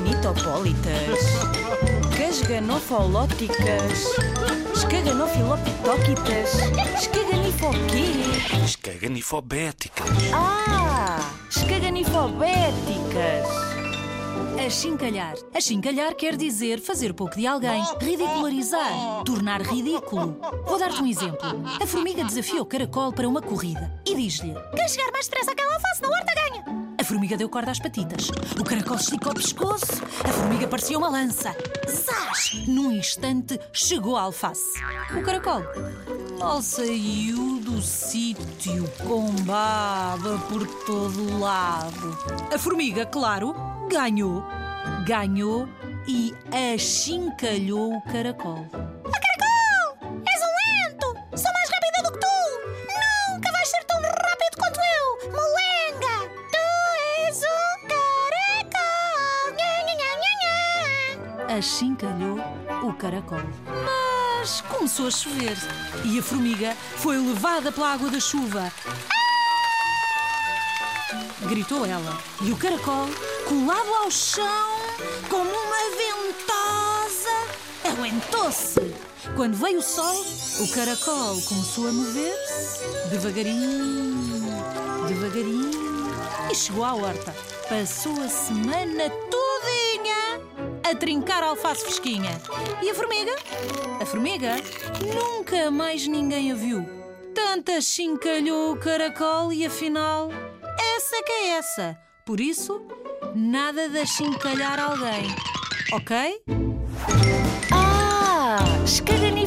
Escaganitopólitas, casganofolóticas, escaganofiloptóquitas, escaganifoquê? Escaganifobéticas. Ah, escaganifobéticas. Achincalhar. Achincalhar quer dizer fazer pouco de alguém, ridicularizar, tornar ridículo. Vou dar-te um exemplo. A formiga desafia o caracol para uma corrida e diz-lhe: Quem chegar mais depressa àquela alface na horta ganha. A formiga deu corda às patitas. O caracol esticou o pescoço. A formiga parecia uma lança. Zás! Num instante chegou a alface. O caracol mal saiu do sítio com baba por todo lado. A formiga, claro, ganhou. Ganhou e achincalhou o. Caracol! Achincalhou o caracol. Mas começou a chover e a formiga foi levada pela água da chuva. Gritou ela. E o caracol, colado ao chão, como uma ventosa, aguentou-se. Quando veio o sol, o caracol começou a mover-se devagarinho, devagarinho e chegou à horta. Passou a semana todinha a trincar alface fresquinha. E a formiga? A formiga nunca mais ninguém a viu. Tanta chincalhou o caracol e afinal, essa que é essa. Por isso, nada de achincalhar alguém. Ok? Ah, escaganifobéticas.